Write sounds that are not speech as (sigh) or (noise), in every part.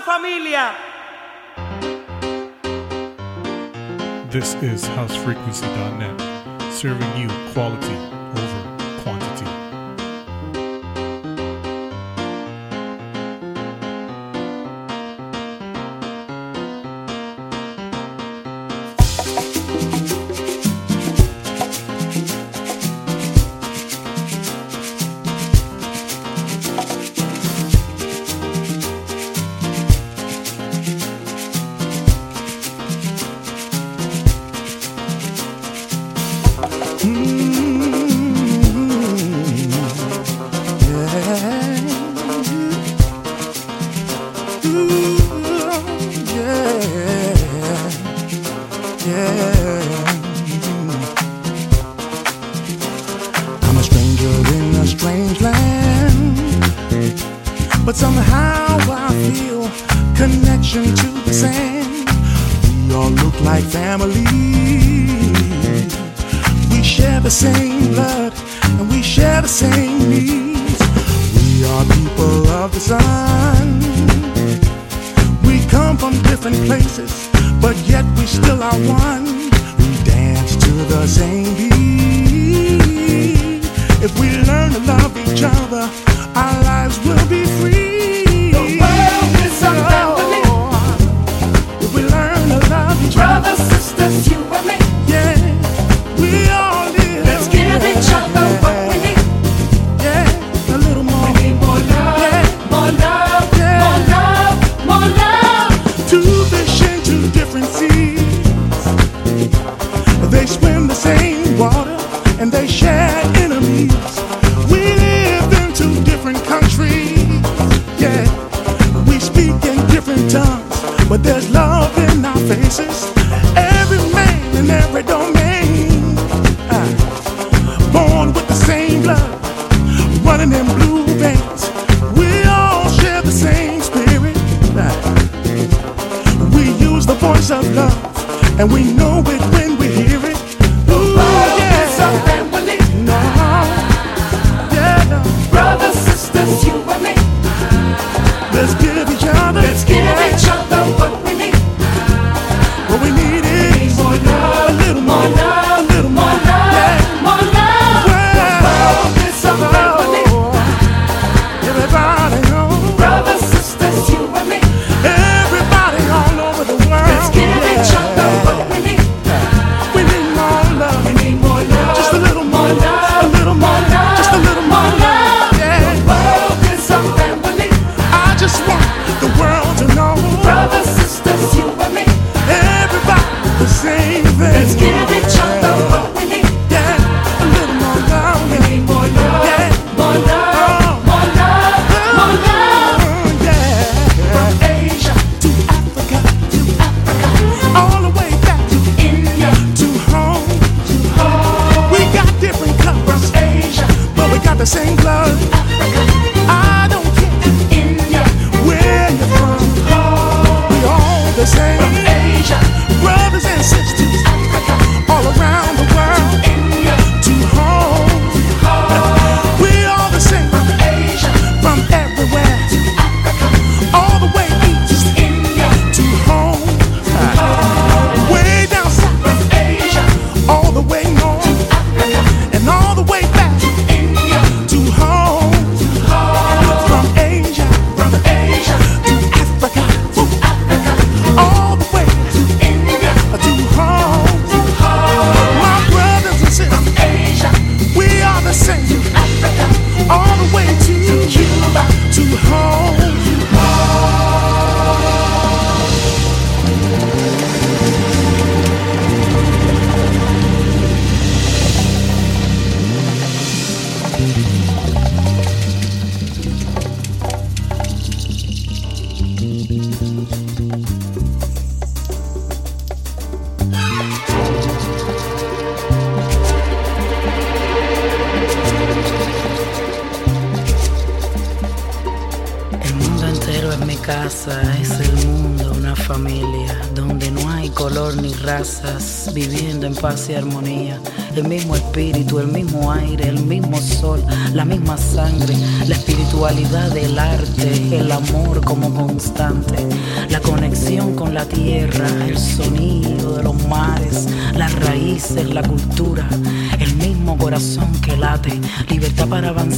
familia. This is housefrequency.net, serving you quality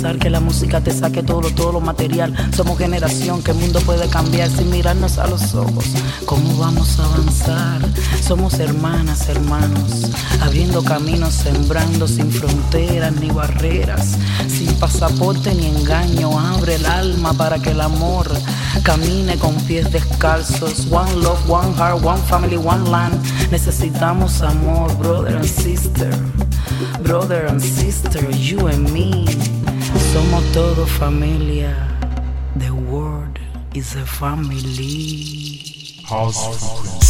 que la música te saque todo, todo lo material. Somos generación que el mundo puede cambiar sin mirarnos a los ojos. ¿Cómo vamos a avanzar? Somos hermanas, hermanos, abriendo caminos, sembrando sin fronteras ni barreras, sin pasaporte ni engaño. Abre el alma para que el amor camine con pies descalzos. One love, one heart, one family, one land. Necesitamos amor, brother and sister. Brother and sister, you and me. Somos todo familia. The world is a family. House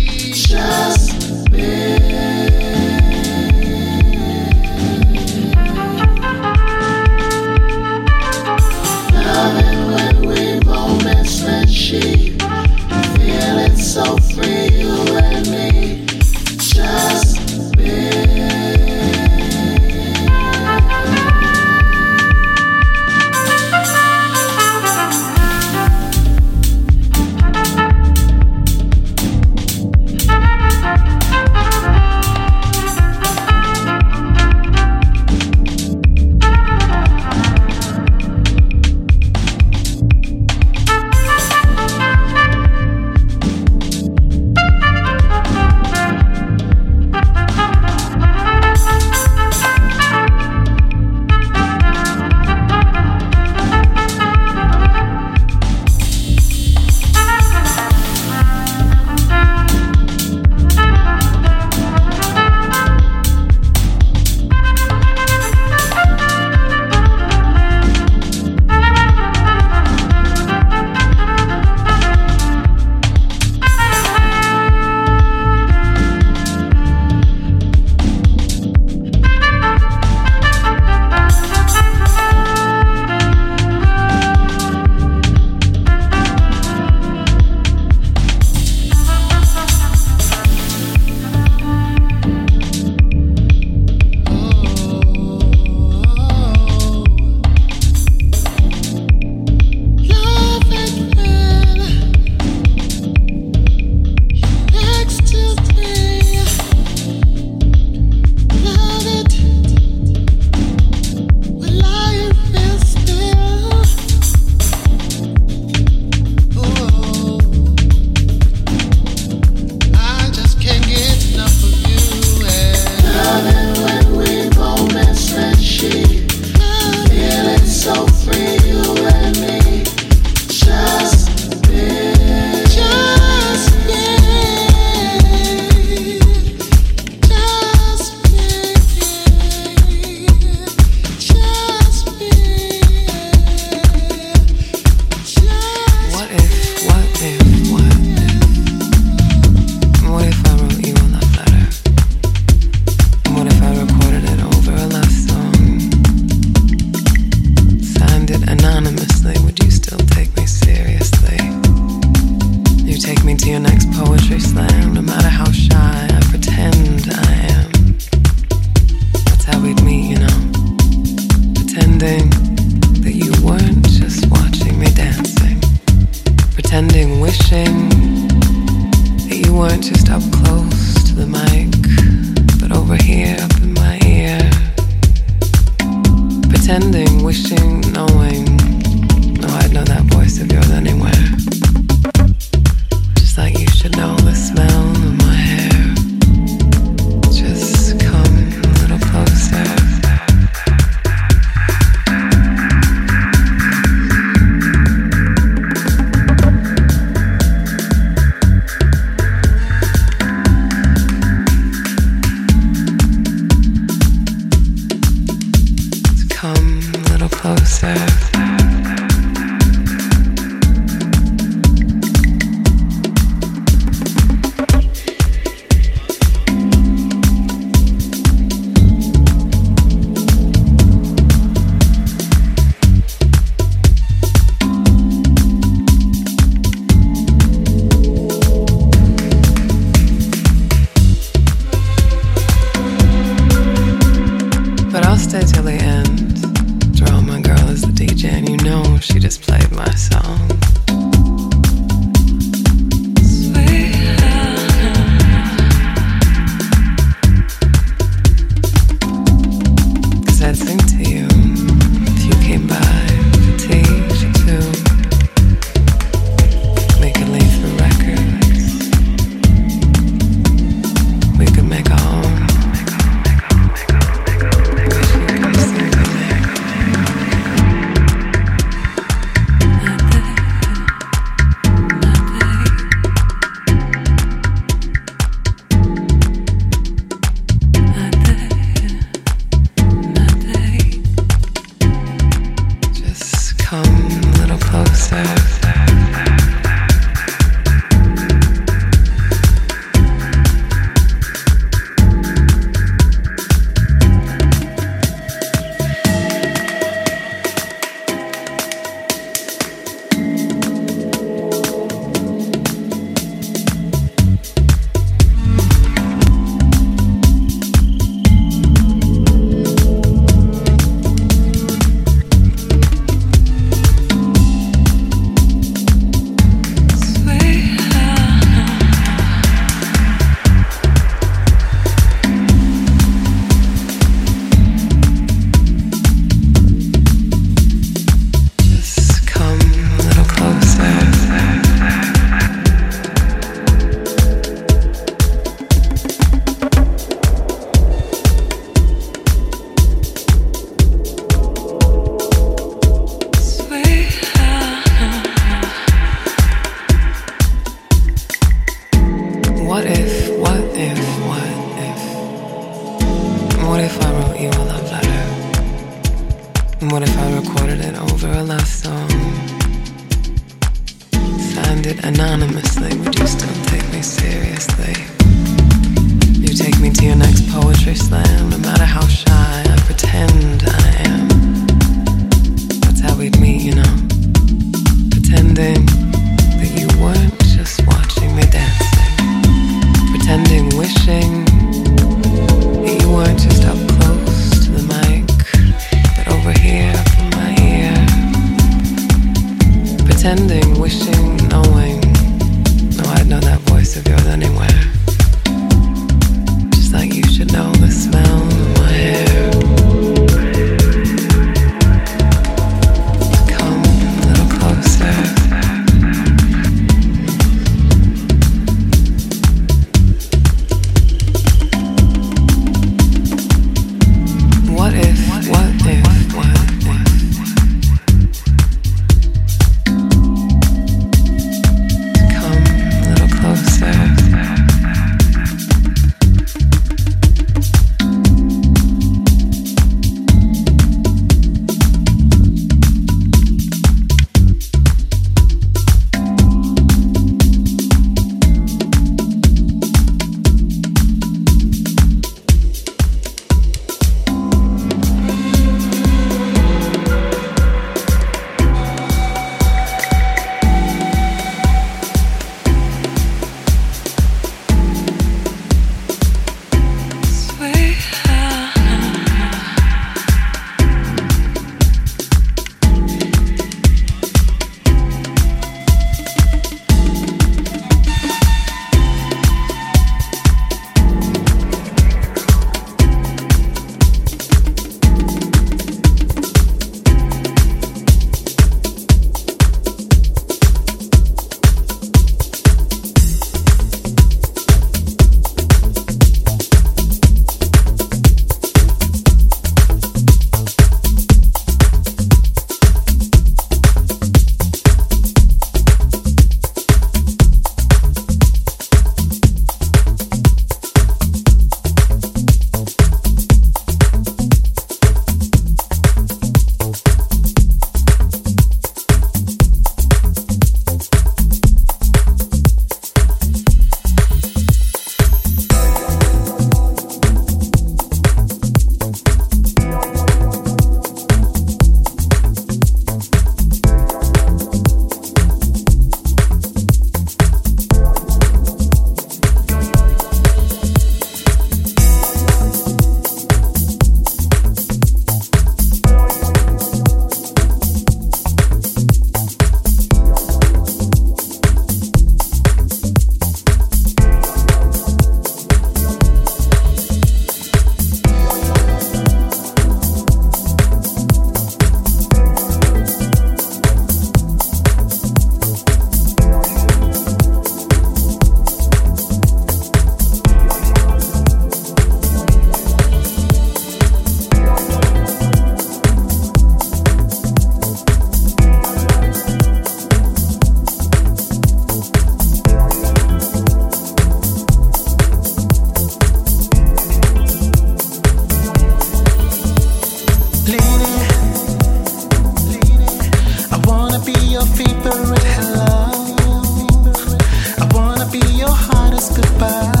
i wanna be your hardest goodbye.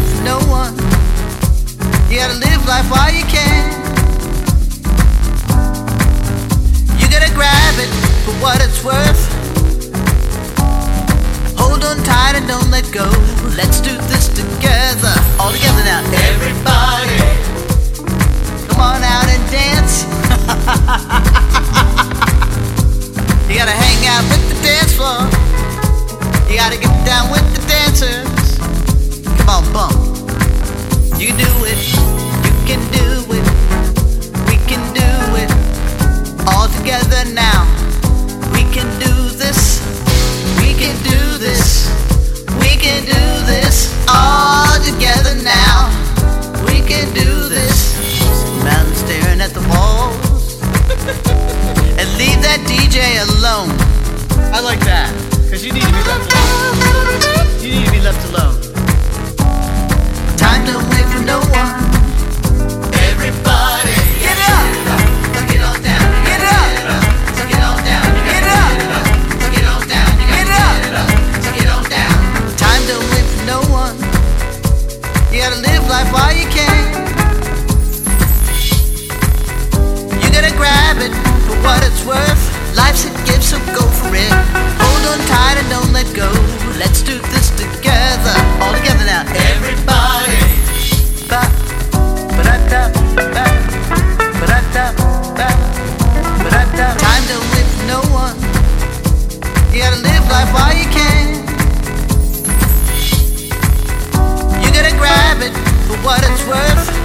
Time for no one. You gotta live life while you can. You gotta grab it for what it's worth. Hold on tight and don't let go. Let's do this together. All together now. Everybody. Come on out and dance. (laughs) you gotta hang out with the dance floor. You gotta get down with the dancers. You can do it. You can do it. We can do it. All together now. We can do this. We can do this. We can do this. All together now. We can do this. Man staring at the walls. (laughs) and leave that DJ alone. I like that. Cause you need to be left alone. You need to be left alone. Time don't wait for no one. Everybody, get up. Get on down. Get up. Get on down. Get up. Get on down. Get up. Get on down. Time wait for no one. You gotta live life while you can. You gotta grab it for what it's worth. Life's a gift, so go for it. Hold on tight and don't let go. Let's do this together. All together now. Everybody. Ba, ba-da-da, ba, ba-da-da, ba, ba-da-da. Time don't wait for no one. You gotta live life while you can. You gotta grab it for what it's worth.